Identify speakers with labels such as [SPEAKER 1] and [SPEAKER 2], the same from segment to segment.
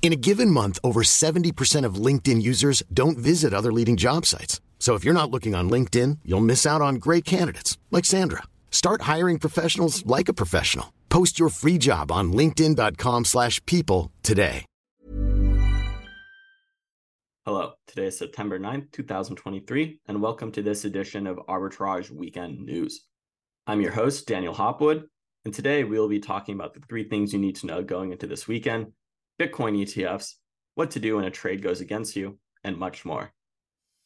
[SPEAKER 1] In a given month, over 70% of LinkedIn users don't visit other leading job sites. So if you're not looking on LinkedIn, you'll miss out on great candidates like Sandra. Start hiring professionals like a professional. Post your free job on linkedin.com/people today.
[SPEAKER 2] Hello, today is September 9th, 2023, and welcome to this edition of Arbitrage Weekend News. I'm your host, Daniel Hopwood, and today we will be talking about the three things you need to know going into this weekend Bitcoin ETFs, what to do when a trade goes against you, and much more.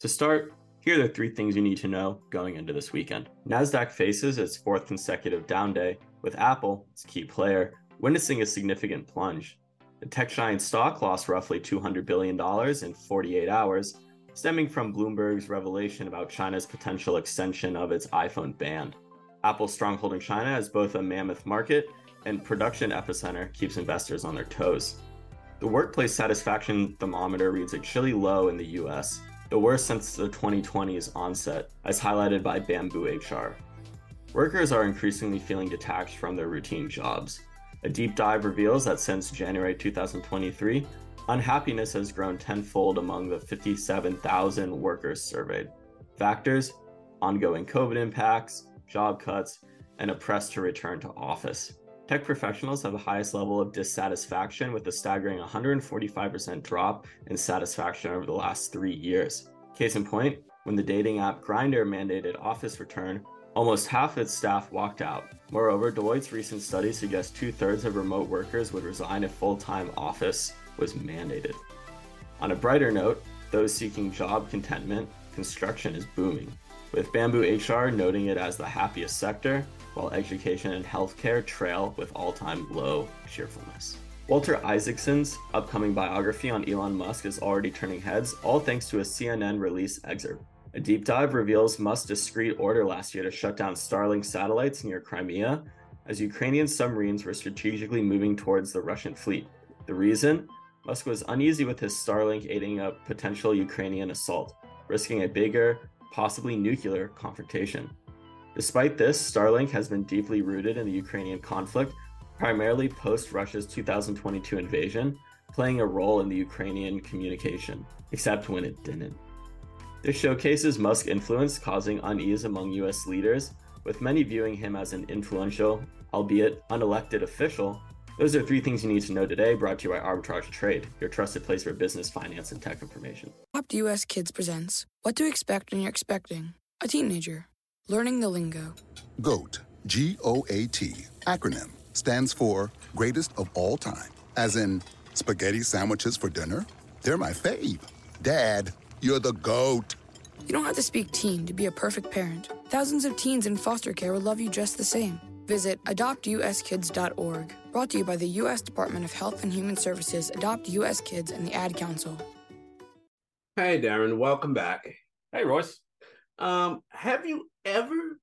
[SPEAKER 2] To start, here are the three things you need to know going into this weekend. NASDAQ faces its fourth consecutive down day, with Apple, its key player, witnessing a significant plunge. The tech giant stock lost roughly $200 billion in 48 hours, stemming from Bloomberg's revelation about China's potential extension of its iPhone ban. Apple's stronghold in China as both a mammoth market and production epicenter keeps investors on their toes. The workplace satisfaction thermometer reads chilly low in the US, the worst since the 2020s onset, as highlighted by Bamboo HR. Workers are increasingly feeling detached from their routine jobs. A deep dive reveals that since January 2023, unhappiness has grown tenfold among the 57,000 workers surveyed. Factors ongoing COVID impacts, job cuts, and a press to return to office. Tech professionals have the highest level of dissatisfaction with a staggering 145% drop in satisfaction over the last three years. Case in point, when the dating app Grindr mandated office return, almost half its staff walked out. Moreover, Deloitte's recent study suggests two thirds of remote workers would resign if full time office was mandated. On a brighter note, those seeking job contentment, construction is booming, with Bamboo HR noting it as the happiest sector, while education and healthcare trail with all time low cheerfulness. Walter Isaacson's upcoming biography on Elon Musk is already turning heads, all thanks to a CNN release excerpt. A deep dive reveals Musk's discreet order last year to shut down Starlink satellites near Crimea as Ukrainian submarines were strategically moving towards the Russian fleet. The reason? Musk was uneasy with his Starlink aiding a potential Ukrainian assault, risking a bigger, possibly nuclear confrontation. Despite this, Starlink has been deeply rooted in the Ukrainian conflict, primarily post Russia's 2022 invasion, playing a role in the Ukrainian communication, except when it didn't. This showcases Musk's influence causing unease among US leaders, with many viewing him as an influential, albeit unelected official. Those are three things you need to know today, brought to you by Arbitrage Trade, your trusted place for business, finance, and tech information.
[SPEAKER 3] Adopt US Kids presents What to Expect When You're Expecting a Teenager. Learning the lingo.
[SPEAKER 4] GOAT, G O A T, acronym, stands for Greatest of All Time. As in, spaghetti sandwiches for dinner? They're my fave. Dad, you're the GOAT.
[SPEAKER 3] You don't have to speak teen to be a perfect parent. Thousands of teens in foster care will love you just the same. Visit adoptuskids.org. Brought to you by the U.S. Department of Health and Human Services, Adopt U.S. Kids, and the Ad Council.
[SPEAKER 5] Hey, Darren, welcome back.
[SPEAKER 6] Hey, Royce.
[SPEAKER 5] Um, have you ever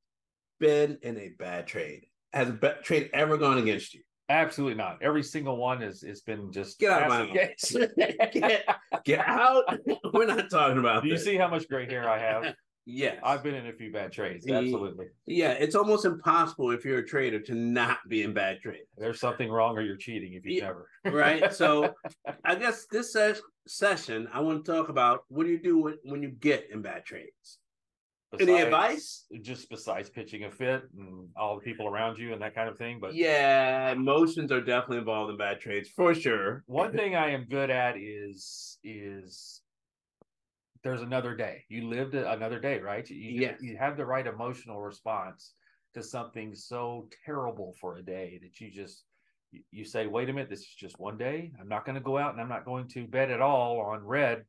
[SPEAKER 5] been in a bad trade? Has a bad trade ever gone against you?
[SPEAKER 6] Absolutely not. Every single one has has been just
[SPEAKER 5] Get out of my
[SPEAKER 6] Yes.
[SPEAKER 5] get, get out. We're not talking about
[SPEAKER 6] Do you
[SPEAKER 5] this.
[SPEAKER 6] see how much gray hair I have?
[SPEAKER 5] Yes.
[SPEAKER 6] I've been in a few bad trades. Absolutely.
[SPEAKER 5] Yeah, it's almost impossible if you're a trader to not be in bad trade.
[SPEAKER 6] There's something wrong or you're cheating if you
[SPEAKER 5] Yeah,
[SPEAKER 6] never.
[SPEAKER 5] right? So I guess this ses- session, I want to talk about what do you do when, when you get in bad trades? Any
[SPEAKER 6] Besides-
[SPEAKER 5] advice?
[SPEAKER 6] Just besides pitching a fit and all the people around you and that kind of thing. But
[SPEAKER 5] Yeah, emotions are definitely involved in bad trades for sure.
[SPEAKER 6] one thing I am good at is is there's another day. You lived another day, right? You you,
[SPEAKER 5] Yes.
[SPEAKER 6] you have the right emotional response to something so terrible for a day that you just you, you say, wait a minute, this is just one day. I'm not going to go out and I'm not going to bet at all on red,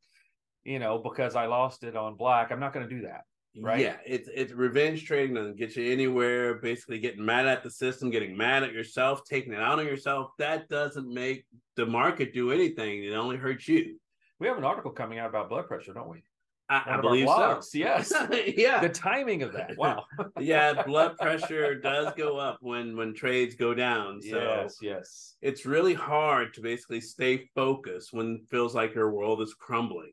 [SPEAKER 6] you know, because I lost it on black. I'm not going to do that. right?
[SPEAKER 5] Yeah, it's it's revenge trading doesn't get you anywhere. Basically, getting mad at the system, getting mad at yourself, taking it out on yourself. That doesn't make the market do anything. It only hurts you.
[SPEAKER 6] We have an article coming out about blood pressure, don't we?
[SPEAKER 5] I, I believe so.
[SPEAKER 6] Yes.
[SPEAKER 5] yeah.
[SPEAKER 6] The timing of that. Wow.
[SPEAKER 5] yeah, blood pressure does go up when when trades go down. So
[SPEAKER 6] yes, yes.
[SPEAKER 5] it's really hard to basically stay focused when it feels like your world is crumbling,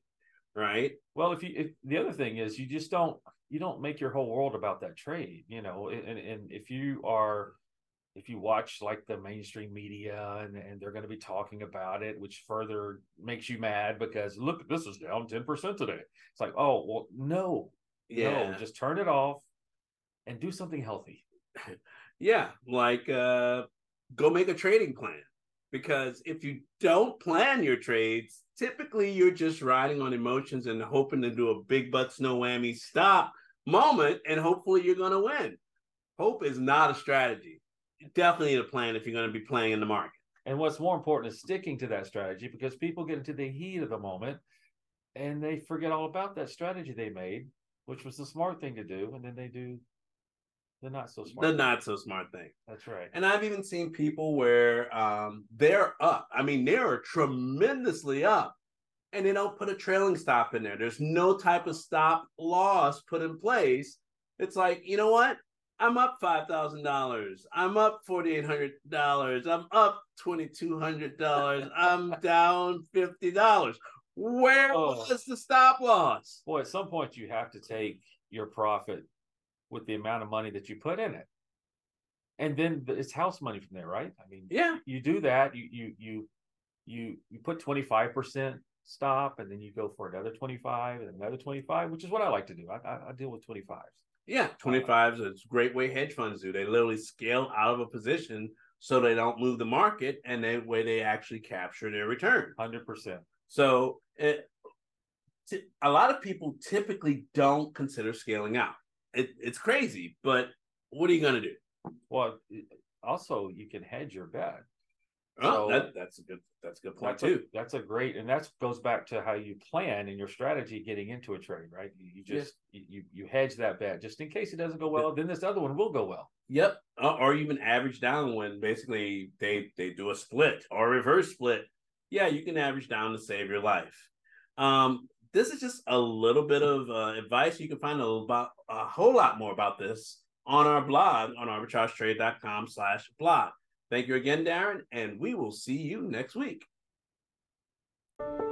[SPEAKER 5] right?
[SPEAKER 6] Well, if you if the other thing is you just don't you don't make your whole world about that trade, you know, and and if you are if you watch like the mainstream media and, and they're going to be talking about it, which further makes you mad because look, this is down 10% today. It's like, oh, well, no,
[SPEAKER 5] Yeah.
[SPEAKER 6] no, just turn it off and do something healthy.
[SPEAKER 5] Yeah, like uh go make a trading plan because if you don't plan your trades, typically you're just riding on emotions and hoping to do a big butt snow whammy stop moment and hopefully you're going to win. Hope is not a strategy. Definitely need a plan if you're going to be playing in the market.
[SPEAKER 6] And what's more important is sticking to that strategy because people get into the heat of the moment and they forget all about that strategy they made, which was the smart thing to do, and then they do the not so smart.
[SPEAKER 5] The
[SPEAKER 6] thing.
[SPEAKER 5] not so smart thing.
[SPEAKER 6] That's right.
[SPEAKER 5] And I've even seen people where um, they're up. I mean, they're tremendously up, and they don't put a trailing stop in there. There's no type of stop loss put in place. It's like, you know what? I'm up five thousand dollars. I'm up forty eight hundred dollars. I'm up twenty two hundred dollars. I'm down fifty dollars. Where
[SPEAKER 6] Oh.
[SPEAKER 5] was the stop loss?
[SPEAKER 6] Boy, at some point you have to take your profit with the amount of money that you put in it. And then it's house money from there, right? I mean,
[SPEAKER 5] Yeah,
[SPEAKER 6] you do that, you you you you you put 25% stop and then you go for another 25 and another 25, which is what I like to do. I I, I deal with 25s.
[SPEAKER 5] Yeah, 25s is a great way hedge funds do. They literally scale out of a position so they don't move the market and that way they actually capture their return.
[SPEAKER 6] 100%.
[SPEAKER 5] So it, t- a lot of people typically don't consider scaling out. It, it's crazy, but what are you going to do?
[SPEAKER 6] Well, also you can hedge your bet.
[SPEAKER 5] Oh,
[SPEAKER 6] So-
[SPEAKER 5] that, that's a good that's a good point
[SPEAKER 6] That's a,
[SPEAKER 5] too.
[SPEAKER 6] that's a great, and that goes back to how you plan and your strategy getting into a trade, right? You, you just you you you hedge that bet just in case it doesn't go well. Then this other one will go well.
[SPEAKER 5] Yep, or, or even average down when basically they they do a split or a reverse split. Yeah, you can average down to save your life. Um, this is just a little bit of uh, advice. You can find a, about, a whole lot more about this on our blog on arbitragetrade.com slash blog. Thank you again, Darren, and we will see you next week.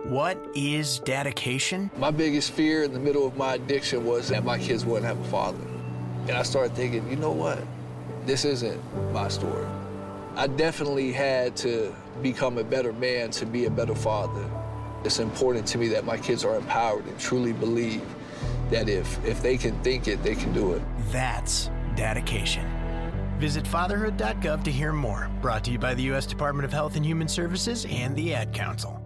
[SPEAKER 7] What is dedication?
[SPEAKER 8] My biggest fear in the middle of my addiction was that my kids wouldn't have a father. And I started thinking, you know what? This isn't my story. I definitely had to become a better man to be a better father. It's important to me that my kids are empowered and truly believe that if, if they can think it, they can do it.
[SPEAKER 7] That's dedication. Visit fatherhood.gov to hear more. Brought to you by the U.S. Department of Health and Human Services and the Ad Council.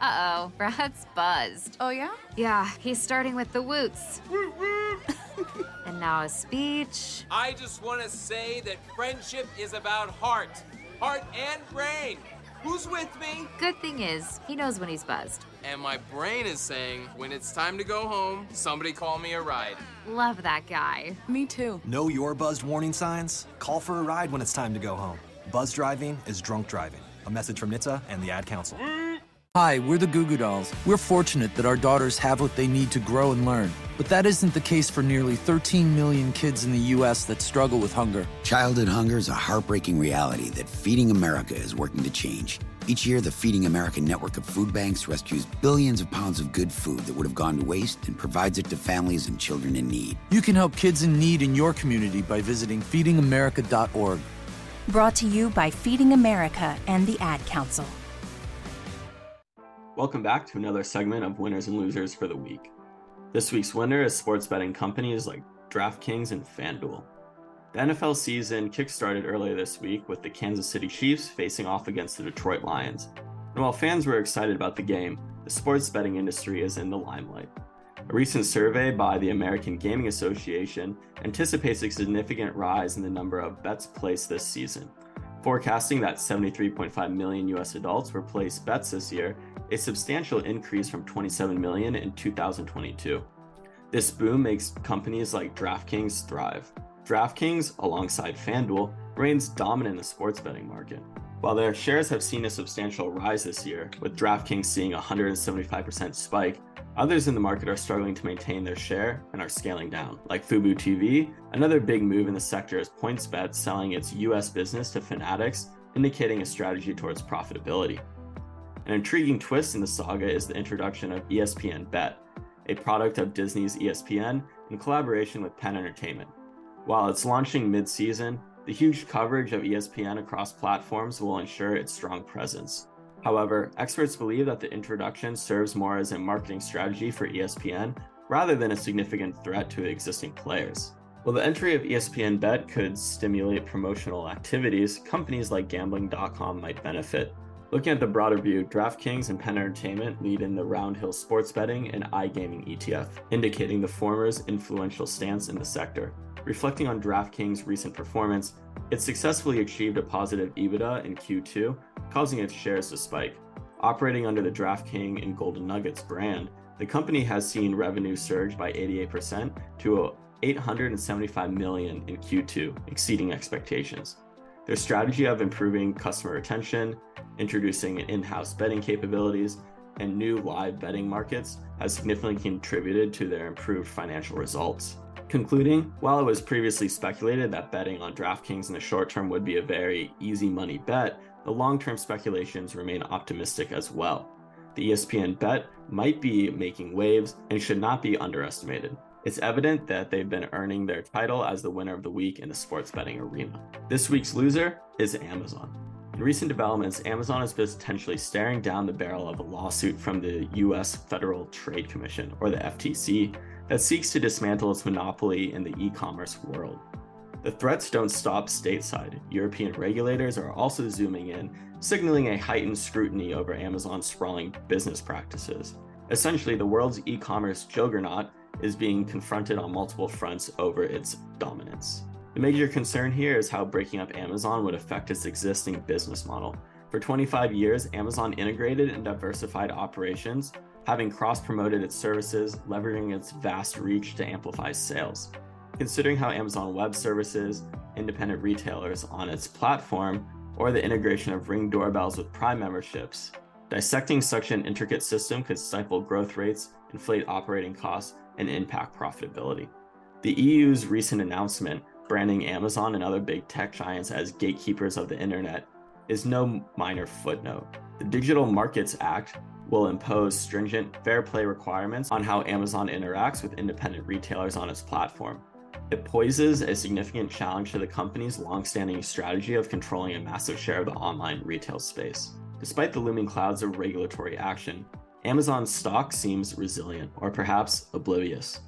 [SPEAKER 9] Uh oh, Brad's buzzed.
[SPEAKER 10] Oh, yeah?
[SPEAKER 9] Yeah, he's starting with the woots. and now a speech.
[SPEAKER 11] I just want to say that friendship is about heart, heart and brain. Who's with me?
[SPEAKER 9] Good thing is, he knows when he's buzzed.
[SPEAKER 11] And my brain is saying, when it's time to go home, somebody call me a ride.
[SPEAKER 9] Love that guy.
[SPEAKER 10] Me too.
[SPEAKER 12] Know your buzzed warning signs? Call for a ride when it's time to go home. Buzz driving is drunk driving. A message from NHTSA and the Ad Council.
[SPEAKER 13] Hi, we're the Goo Goo Dolls. We're fortunate that our daughters have what they need to grow and learn. But that isn't the case for nearly 13 million kids in the U.S. that struggle with hunger.
[SPEAKER 14] Childhood hunger is a heartbreaking reality that Feeding America is working to change. Each year, the Feeding America network of food banks rescues billions of pounds of good food that would have gone to waste and provides it to families and children in need.
[SPEAKER 13] You can help kids in need in your community by visiting feedingamerica.org.
[SPEAKER 15] Brought to you by Feeding America and the Ad Council.
[SPEAKER 2] Welcome back to another segment of winners and losers for the week. This week's winner is sports betting companies like DraftKings and FanDuel. The NFL season kickstarted earlier this week with the Kansas City Chiefs facing off against the Detroit Lions. And while fans were excited about the game, the sports betting industry is in the limelight. A recent survey by the American Gaming Association anticipates a significant rise in the number of bets placed this season, forecasting that 73.5 million US adults will place bets this year, a substantial increase from 27 million in 2022. This boom makes companies like DraftKings thrive. DraftKings, alongside FanDuel, reigns dominant in the sports betting market. While their shares have seen a substantial rise this year, with DraftKings seeing a 175% spike, others in the market are struggling to maintain their share and are scaling down. Like Fubo TV, another big move in the sector is PointsBet selling its US business to Fanatics, indicating a strategy towards profitability. An intriguing twist in the saga is the introduction of ESPN Bet, a product of Disney's ESPN in collaboration with Penn Entertainment. While it's launching mid season, the huge coverage of ESPN across platforms will ensure its strong presence. However, experts believe that the introduction serves more as a marketing strategy for ESPN rather than a significant threat to existing players. While the entry of ESPN Bet could stimulate promotional activities, companies like Gambling.com might benefit. Looking at the broader view, DraftKings and Penn Entertainment lead in the Roundhill sports betting and iGaming ETF, indicating the former's influential stance in the sector. Reflecting on DraftKings' recent performance, it successfully achieved a positive EBITDA in Q2, causing its shares to spike. Operating under the DraftKings and Golden Nuggets brand, the company has seen revenue surge by 88% to 875 million in Q2, exceeding expectations. Their strategy of improving customer retention, introducing in-house betting capabilities, and new live betting markets has significantly contributed to their improved financial results. Concluding, while it was previously speculated that betting on DraftKings in the short term would be a very easy money bet, the long term speculations remain optimistic as well. The ESPN bet might be making waves and should not be underestimated. It's evident that they've been earning their title as the winner of the week in the sports betting arena. This week's loser is Amazon. In recent developments, Amazon is potentially staring down the barrel of a lawsuit from the US Federal Trade Commission, or the FTC, that seeks to dismantle its monopoly in the e commerce world. The threats don't stop stateside. European regulators are also zooming in, signaling a heightened scrutiny over Amazon's sprawling business practices. Essentially, the world's e commerce juggernaut is being confronted on multiple fronts over its dominance. The major concern here is how breaking up Amazon would affect its existing business model. For 25 years, Amazon integrated and diversified operations, having cross promoted its services, leveraging its vast reach to amplify sales. Considering how Amazon Web Services, independent retailers on its platform, or the integration of Ring doorbells with Prime memberships, dissecting such an intricate system could stifle growth rates, inflate operating costs, and impact profitability. The EU's recent announcement, branding Amazon and other big tech giants as gatekeepers of the internet, is no minor footnote. The Digital Markets Act will impose stringent fair play requirements on how Amazon interacts with independent retailers on its platform. It poses a significant challenge to the company's longstanding strategy of controlling a massive share of the online retail space. Despite the looming clouds of regulatory action, Amazon's stock seems resilient or perhaps oblivious.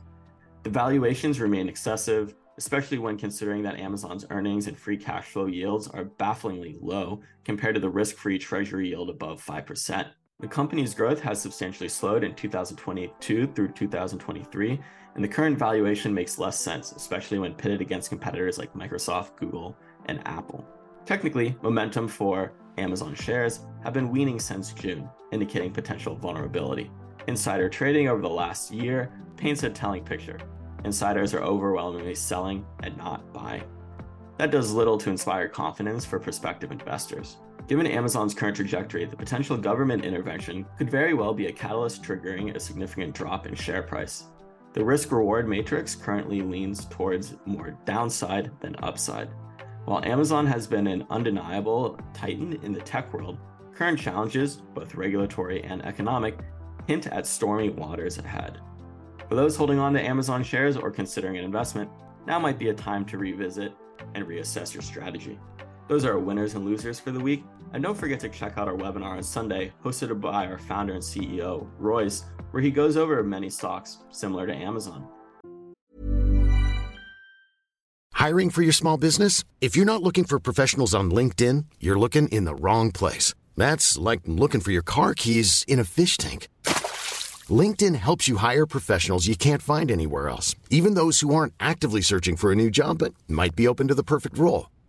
[SPEAKER 2] The valuations remain excessive, especially when considering that Amazon's earnings and free cash flow yields are bafflingly low compared to the risk free treasury yield above 5%. The company's growth has substantially slowed in 2022 through 2023, and the current valuation makes less sense, especially when pitted against competitors like Microsoft, Google, and Apple. Technically, momentum for Amazon shares have been weaning since June, indicating potential vulnerability. Insider trading over the last year paints a telling picture. Insiders are overwhelmingly selling and not buying. That does little to inspire confidence for prospective investors. Given Amazon's current trajectory, the potential government intervention could very well be a catalyst triggering a significant drop in share price. The risk reward matrix currently leans towards more downside than upside. While Amazon has been an undeniable titan in the tech world, current challenges, both regulatory and economic, hint at stormy waters ahead. For those holding on to Amazon shares or considering an investment, now might be a time to revisit and reassess your strategy. Those are our winners and losers for the week. And don't forget to check out our webinar on Sunday, hosted by our founder and CEO, Royce, where he goes over many stocks similar to Amazon.
[SPEAKER 1] Hiring for your small business? If you're not looking for professionals on LinkedIn, you're looking in the wrong place. That's like looking for your car keys in a fish tank. LinkedIn helps you hire professionals you can't find anywhere else, even those who aren't actively searching for a new job but might be open to the perfect role.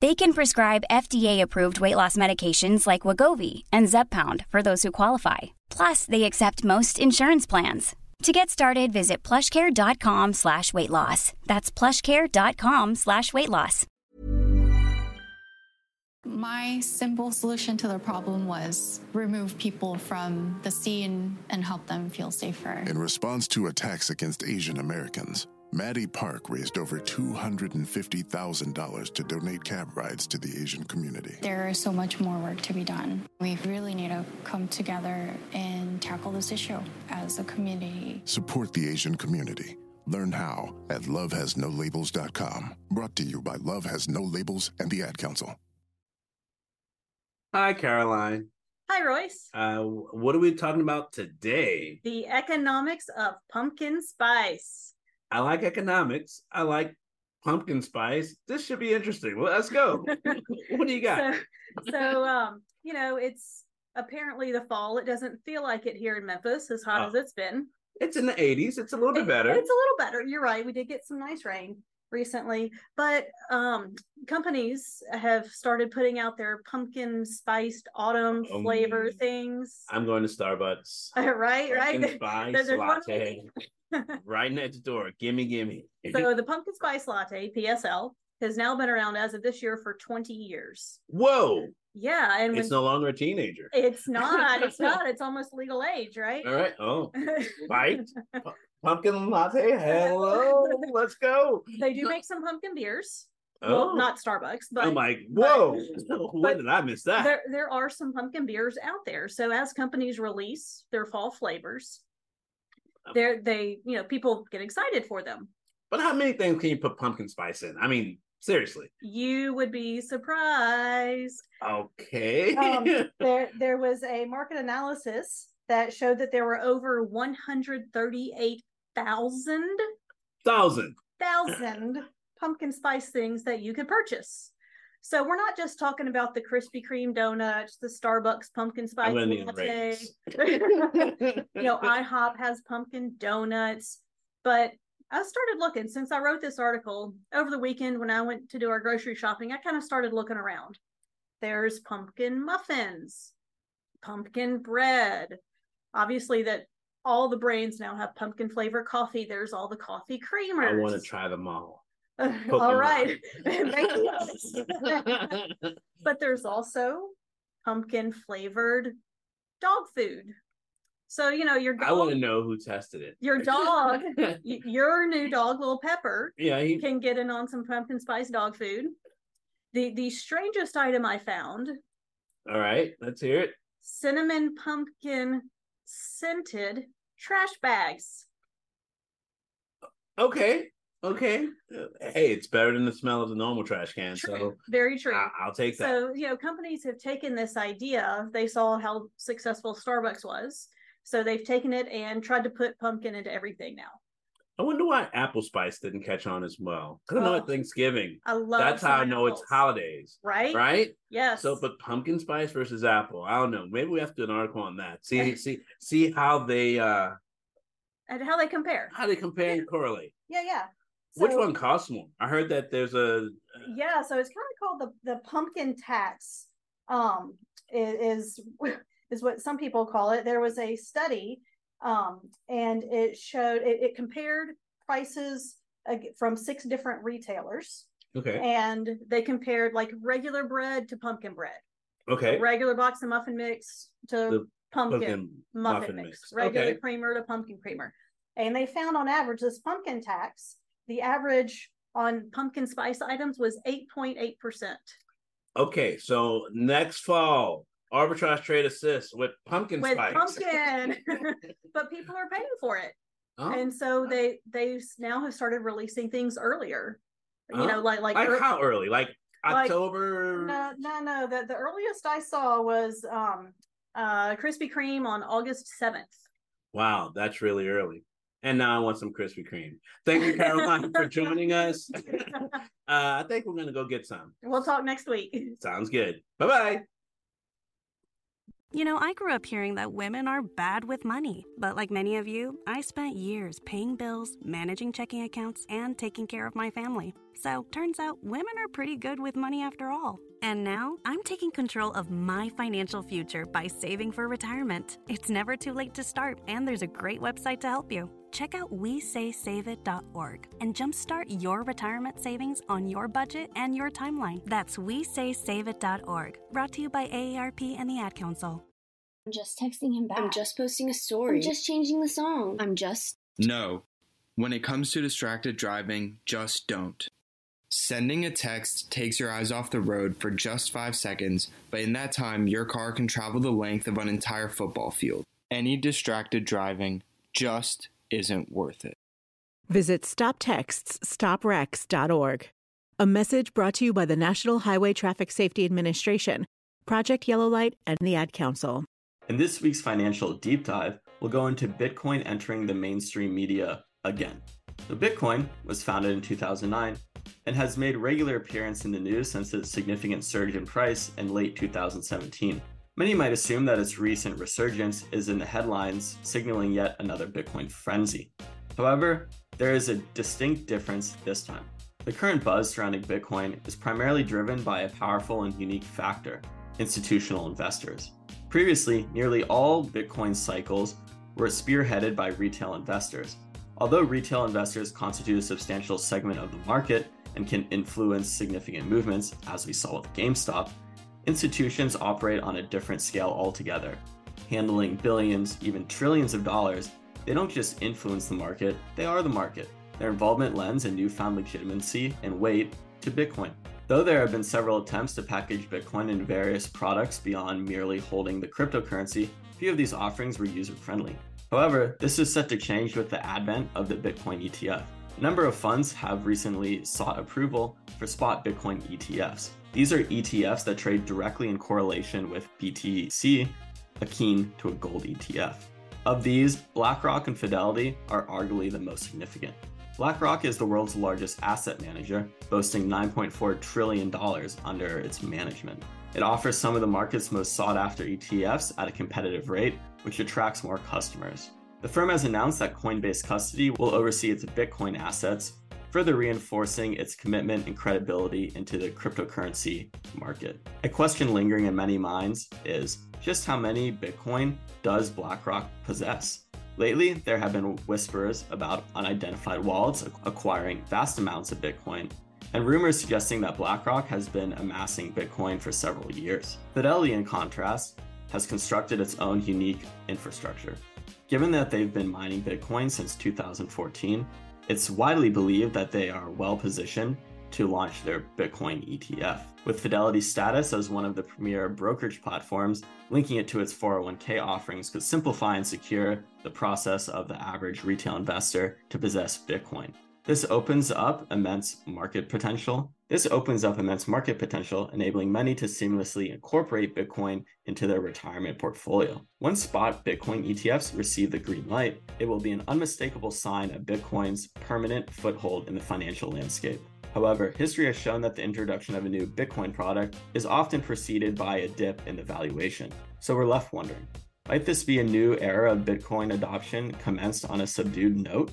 [SPEAKER 10] They can prescribe FDA-approved weight loss medications like Wegovy and Zepbound for those who qualify. Plus, they accept most insurance plans. To get started, visit plushcare.com slash weight loss. That's plushcare.com slash weight loss.
[SPEAKER 16] My simple solution to the problem was remove people from the scene and help them feel safer.
[SPEAKER 17] In response to attacks against Asian Americans, Maddie Park raised over $250,000 to donate cab rides to the Asian community.
[SPEAKER 16] There is so much more work to be done. We really need to come together and tackle this issue as a community.
[SPEAKER 17] Support the Asian community. Learn how at lovehasnolabels.com. Brought to you by Love Has No Labels and the Ad Council.
[SPEAKER 5] Hi, Caroline.
[SPEAKER 18] Hi, Royce.
[SPEAKER 5] Uh, what are we talking about today?
[SPEAKER 18] The economics of pumpkin spice.
[SPEAKER 5] I like economics. I like pumpkin spice. This should be interesting. Well, let's go. what do you got?
[SPEAKER 18] So, so um, you know, it's apparently the fall. It doesn't feel like it here in Memphis as hot
[SPEAKER 5] Oh.
[SPEAKER 18] as it's been.
[SPEAKER 5] It's in the 80s. It's a little bit better.
[SPEAKER 18] It's a little better. You're right. We did get some nice rain recently, but um, companies have started putting out their pumpkin spiced autumn
[SPEAKER 5] Um,
[SPEAKER 18] flavor things.
[SPEAKER 5] I'm going to Starbucks.
[SPEAKER 18] right, right.
[SPEAKER 5] Pumpkin spice latte. right next door. Gimme, gimme.
[SPEAKER 18] so the pumpkin spice latte PSL has now been around as of this year for 20 years.
[SPEAKER 5] Whoa.
[SPEAKER 18] Yeah, and when,
[SPEAKER 5] It's no longer a teenager.
[SPEAKER 18] it's not. It's not. It's almost legal age, right?
[SPEAKER 5] All right. Oh, right. Pu- Pumpkin latte. Hello. Let's go.
[SPEAKER 18] They do make some pumpkin beers.
[SPEAKER 5] Oh.
[SPEAKER 18] Well, not Starbucks, but oh
[SPEAKER 5] I'm like, whoa. when
[SPEAKER 18] but
[SPEAKER 5] did I miss that?
[SPEAKER 18] there there are some pumpkin beers out there. So as companies release their fall flavors, they're they you know people get excited for them.
[SPEAKER 5] But how many things can you put pumpkin spice in? I mean, seriously.
[SPEAKER 18] You would be surprised.
[SPEAKER 5] Okay.
[SPEAKER 18] Um, there there was a market analysis that showed that there were over one hundred thirty eight thousand
[SPEAKER 5] Thousand.
[SPEAKER 18] thousand pumpkin spice things that you could purchase. So we're not just talking about the Krispy Kreme donuts, the Starbucks pumpkin spice
[SPEAKER 5] I'm gonna need a
[SPEAKER 18] latte. you know, IHOP has pumpkin donuts, but I started looking since I wrote this article over the weekend when I went to do our grocery shopping. I kind of started looking around. There's pumpkin muffins, pumpkin bread. Obviously, that all the brands now have pumpkin flavor coffee. There's all the coffee creamers.
[SPEAKER 5] I want to try them all.
[SPEAKER 18] all right. But there's also pumpkin flavored dog food. So, you know, your
[SPEAKER 5] I want to know who tested it.
[SPEAKER 18] your dog, your new dog, little Pepper,
[SPEAKER 5] Yeah, he,
[SPEAKER 18] can get in on some pumpkin spice dog food. The the strangest item I found,
[SPEAKER 5] all right. Let's hear it.
[SPEAKER 18] cinnamon pumpkin scented trash bags.
[SPEAKER 5] Okay. Okay. Hey, it's better than the smell of the normal trash can. So
[SPEAKER 18] Very true.
[SPEAKER 5] I- I'll take that.
[SPEAKER 18] So, you know, companies have taken this idea. They saw how successful Starbucks was. So they've taken it and tried to put pumpkin into everything now.
[SPEAKER 5] I wonder why apple spice didn't catch on as well. Because I know at Thanksgiving.
[SPEAKER 18] I love
[SPEAKER 5] That's how I know it's holidays.
[SPEAKER 18] Right?
[SPEAKER 5] Right?
[SPEAKER 18] Yes.
[SPEAKER 5] So, but pumpkin spice versus apple, I don't know. Maybe we have to do an article on that. See, see, see how they uh
[SPEAKER 18] and how they compare.
[SPEAKER 5] how they compare and correlate.
[SPEAKER 18] Yeah, yeah.
[SPEAKER 5] Which one costs more? I heard that there's a
[SPEAKER 18] Yeah, so it's kind of called the the pumpkin tax. Um, is is what some people call it. There was a study, um, and it showed it, it compared prices from six different retailers,
[SPEAKER 5] okay,
[SPEAKER 18] and they compared like regular bread to pumpkin bread,
[SPEAKER 5] okay.
[SPEAKER 18] regular box of muffin mix to
[SPEAKER 5] The
[SPEAKER 18] pumpkin,
[SPEAKER 5] pumpkin
[SPEAKER 18] muffin,
[SPEAKER 5] muffin
[SPEAKER 18] mix,
[SPEAKER 5] mix.
[SPEAKER 18] regular
[SPEAKER 5] Okay.
[SPEAKER 18] creamer to pumpkin creamer, and they found on average this pumpkin tax, the average on pumpkin spice items was eight point eight percent.
[SPEAKER 5] Okay, so next fall, arbitrage trade assist with pumpkin
[SPEAKER 18] with
[SPEAKER 5] spice.
[SPEAKER 18] pumpkin but people are paying for it
[SPEAKER 5] Oh.
[SPEAKER 18] and so they they now have started releasing things earlier you know like like
[SPEAKER 5] like how early? Like
[SPEAKER 18] like-
[SPEAKER 5] October.
[SPEAKER 18] no no no the, the earliest i saw was um Uh, Krispy Kreme on August 7th.
[SPEAKER 5] Wow, that's really early. And now I want some Krispy Kreme. Thank you, Caroline, for joining us. uh, I think we're going to go get some.
[SPEAKER 18] We'll talk next week.
[SPEAKER 5] Sounds good. Bye bye.
[SPEAKER 19] You know, I grew up hearing that women are bad with money, but like many of you, I spent years paying bills, managing checking accounts, and taking care of my family. So, turns out women are pretty good with money after all. And now I'm taking control of my financial future by saving for retirement. It's never too late to start, and there's a great website to help you. Check out WeSaySaveIt.org and jumpstart your retirement savings on your budget and your timeline. That's WeSaySaveIt.org. Brought to you by AARP and the Ad Council.
[SPEAKER 20] I'm just texting him back. I'm just posting a story. I'm just changing the song. I'm just.
[SPEAKER 21] No. When it comes to distracted driving, just don't. Sending a text takes your eyes off the road for just five seconds, but in that time, your car can travel the length of an entire football field. Any distracted driving just isn't worth it.
[SPEAKER 22] Visit StopTextsStopWrecks.org. A message brought to you by the National Highway Traffic Safety Administration, Project Yellow Light, and the Ad Council.
[SPEAKER 2] In this week's financial deep dive, we'll go into Bitcoin entering the mainstream media again. So Bitcoin was founded in 2009 and has made regular appearance in the news since its significant surge in price in late 2017. Many might assume that its recent resurgence is in the headlines, signaling yet another Bitcoin frenzy. However, there is a distinct difference this time. The current buzz surrounding Bitcoin is primarily driven by a powerful and unique factor institutional investors. Previously, nearly all Bitcoin cycles were spearheaded by retail investors. Although retail investors constitute a substantial segment of the market and can influence significant movements, as we saw with GameStop, institutions operate on a different scale altogether. Handling billions, even trillions of dollars, they don't just influence the market, they are the market. Their involvement lends a newfound legitimacy and weight to Bitcoin. Though there have been several attempts to package Bitcoin in various products beyond merely holding the cryptocurrency, few of these offerings were user friendly. However, this is set to change with the advent of the Bitcoin ETF. A number of funds have recently sought approval for spot Bitcoin ETFs. These are ETFs that trade directly in correlation with BTC, akin to a gold ETF. Of these, BlackRock and Fidelity are arguably the most significant. BlackRock is the world's largest asset manager, boasting $9.4 trillion under its management. It offers some of the market's most sought after ETFs at a competitive rate, which attracts more customers. The firm has announced that Coinbase Custody will oversee its Bitcoin assets, further reinforcing its commitment and credibility into the cryptocurrency market. A question lingering in many minds is just how many Bitcoin does BlackRock possess? Lately, there have been whispers about unidentified wallets acquiring vast amounts of Bitcoin, and rumors suggesting that BlackRock has been amassing Bitcoin for several years. Fidelity, in contrast, has constructed its own unique infrastructure. Given that they've been mining Bitcoin since 2014, it's widely believed that they are well positioned to launch their Bitcoin ETF. With Fidelity's status as one of the premier brokerage platforms, linking it to its 401k offerings could simplify and secure the process of the average retail investor to possess Bitcoin. This opens up immense market potential. This opens up immense market potential, enabling many to seamlessly incorporate Bitcoin into their retirement portfolio. Once spot Bitcoin ETFs receive the green light, it will be an unmistakable sign of Bitcoin's permanent foothold in the financial landscape. However, history has shown that the introduction of a new Bitcoin product is often preceded by a dip in the valuation. So we're left wondering might this be a new era of Bitcoin adoption commenced on a subdued note?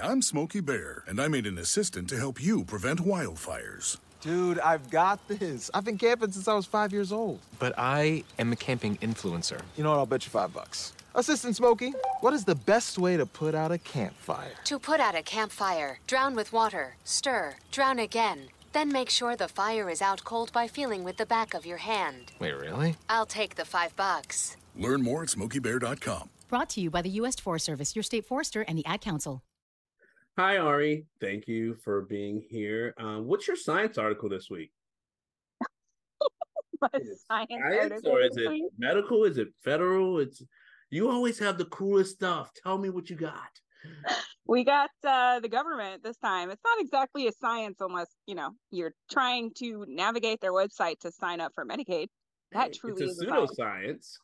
[SPEAKER 17] I'm Smokey Bear, and I made an assistant to help you prevent wildfires.
[SPEAKER 23] Dude, I've got this. I've been camping since I was five years old.
[SPEAKER 24] But I am a camping influencer.
[SPEAKER 23] You know what? I'll bet you five bucks. Assistant Smokey, what is the best way to put out a campfire?
[SPEAKER 25] To put out a campfire, drown with water, stir, drown again. Then make sure the fire is out cold by feeling with the back of your hand.
[SPEAKER 24] Wait, really?
[SPEAKER 25] I'll take the five bucks.
[SPEAKER 17] Learn more at smokeybear.com.
[SPEAKER 26] Brought to you by the U.S. Forest Service, your state forester, and the Ad Council.
[SPEAKER 5] Hi, Ari. Thank you for being here. Um, what's your science article this week?
[SPEAKER 27] science,
[SPEAKER 5] science or is it medical? Is it federal? It's you always have the coolest stuff. Tell me what you got.
[SPEAKER 27] We got uh, the government this time. It's not exactly a science unless you know you're trying to navigate their website to sign up for Medicaid. That truly
[SPEAKER 5] it's a
[SPEAKER 27] is
[SPEAKER 5] pseudoscience.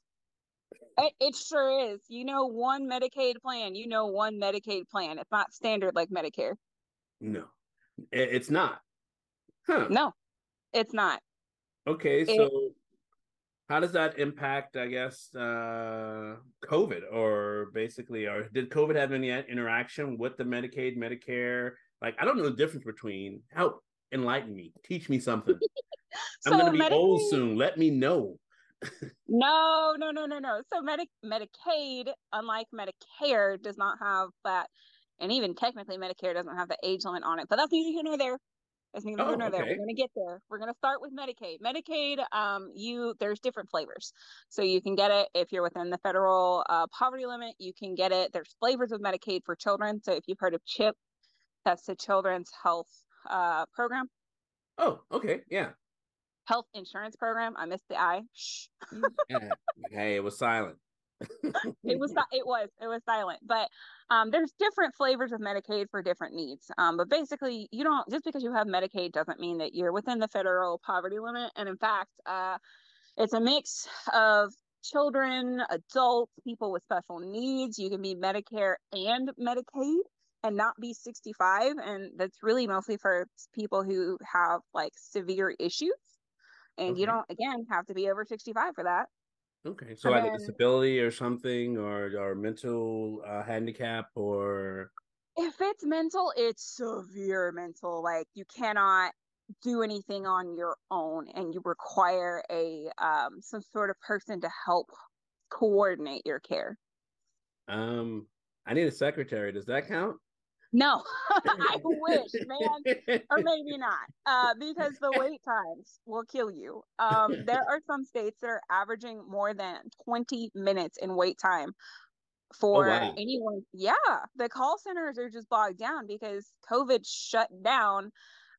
[SPEAKER 27] It, it sure is. You know, one Medicaid plan. You know, one Medicaid plan. It's not standard like Medicare.
[SPEAKER 5] No, it, it's not. Huh.
[SPEAKER 27] No, it's not.
[SPEAKER 5] Okay,
[SPEAKER 27] It-
[SPEAKER 5] so how does that impact, I guess, uh, COVID or basically, or did COVID have any interaction with the Medicaid, Medicare? Like, I don't know the difference between. Help enlighten me, teach me something. I'm gonna be old soon. Let me know.
[SPEAKER 27] No, no, no, no, no. So Medi- Medicaid, unlike Medicare, does not have that, and even technically Medicare doesn't have the age limit on it. But that's neither here nor there. That's neither here
[SPEAKER 5] Oh,
[SPEAKER 27] nor there. We're gonna get there. We're gonna start with Medicaid. Medicaid, um, you there's different flavors, so you can get it if you're within the federal uh, poverty limit. You can get it. There's flavors of Medicaid for children. So if you've heard of CHIP, that's the Children's Health uh, Program,
[SPEAKER 5] Oh, okay, yeah.
[SPEAKER 27] Health Insurance Program. I missed the I. Shh.
[SPEAKER 5] Yeah. hey, it was silent.
[SPEAKER 27] it was it was it was silent but um there's different flavors of medicaid for different needs um but basically you don't just because you have medicaid doesn't mean that you're within the federal poverty limit and in fact uh it's a mix of children adults people with special needs you can be medicare and medicaid and not be 65 and that's really mostly for people who have like severe issues and you don't again have to be over 65 for that
[SPEAKER 5] Okay, so
[SPEAKER 27] And then-
[SPEAKER 5] disability or something, or or mental uh, handicap, or
[SPEAKER 27] if it's mental, it's severe mental. Like you cannot do anything on your own, and you require a um some sort of person to help coordinate your care.
[SPEAKER 5] um, I need a secretary. Does that count?
[SPEAKER 27] No, I wish, man, or maybe not, uh, because the wait times will kill you. Um, there are some states that are averaging more than 20 minutes in wait time for
[SPEAKER 5] wow.
[SPEAKER 27] anyone. Yeah, the call centers are just bogged down because COVID shut down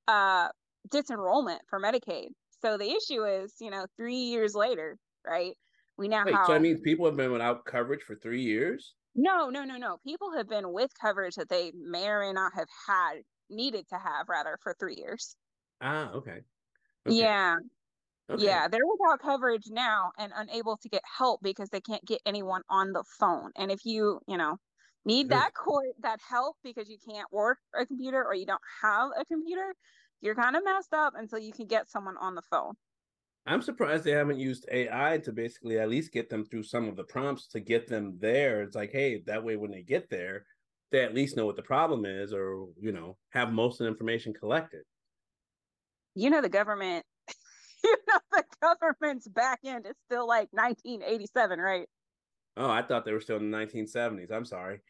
[SPEAKER 27] uh, disenrollment for Medicaid. So the issue is, you know, three years later, right? We now
[SPEAKER 5] Wait,
[SPEAKER 27] have
[SPEAKER 5] so that means people have been without coverage for three years?
[SPEAKER 27] No, no, no, no. People have been with coverage that they may or may not have had needed to have rather for three years.
[SPEAKER 5] Ah, okay. Okay.
[SPEAKER 27] Yeah.
[SPEAKER 5] Okay.
[SPEAKER 27] Yeah, they're without coverage now and unable to get help because they can't get anyone on the phone. And if you, you know, need that court that help because you can't work a computer or you don't have a computer, you're kind of messed up until you can get someone on the phone.
[SPEAKER 5] I'm surprised they haven't used AI to basically at least get them through some of the prompts to get them there. It's like, hey, that way when they get there, they at least know what the problem is, or you know, have most of the information collected.
[SPEAKER 27] You know the government you know the government's back end is still like 1987, right?
[SPEAKER 5] Oh, I thought they were still in the 1970s. I'm sorry.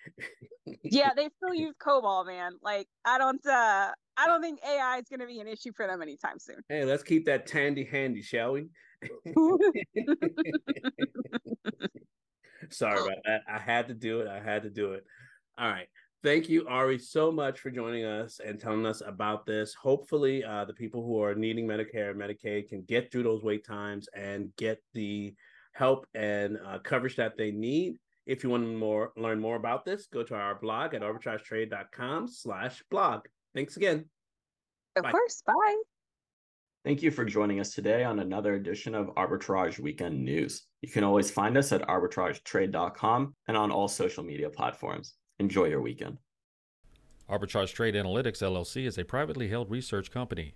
[SPEAKER 27] yeah, they still use COBOL, man. Like I don't uh I don't think AI is going to be an issue for them anytime soon.
[SPEAKER 5] Hey, let's keep that tandy handy, shall we? Sorry about that. I had to do it. I had to do it. All right. Thank you, Ari, so much for joining us and telling us about this. Hopefully, uh, the people who are needing Medicare and Medicaid can get through those wait times and get the help and uh, coverage that they need. If you want to more learn more about this, go to our blog at arbitragetrade.com slash blog. Thanks again.
[SPEAKER 27] Of
[SPEAKER 5] Bye.
[SPEAKER 27] course. Bye.
[SPEAKER 2] Thank you for joining us today on another edition of Arbitrage Weekend News. You can always find us at arbitragetrade.com and on all social media platforms. Enjoy your weekend.
[SPEAKER 28] Arbitrage Trade Analytics LLC is a privately held research company.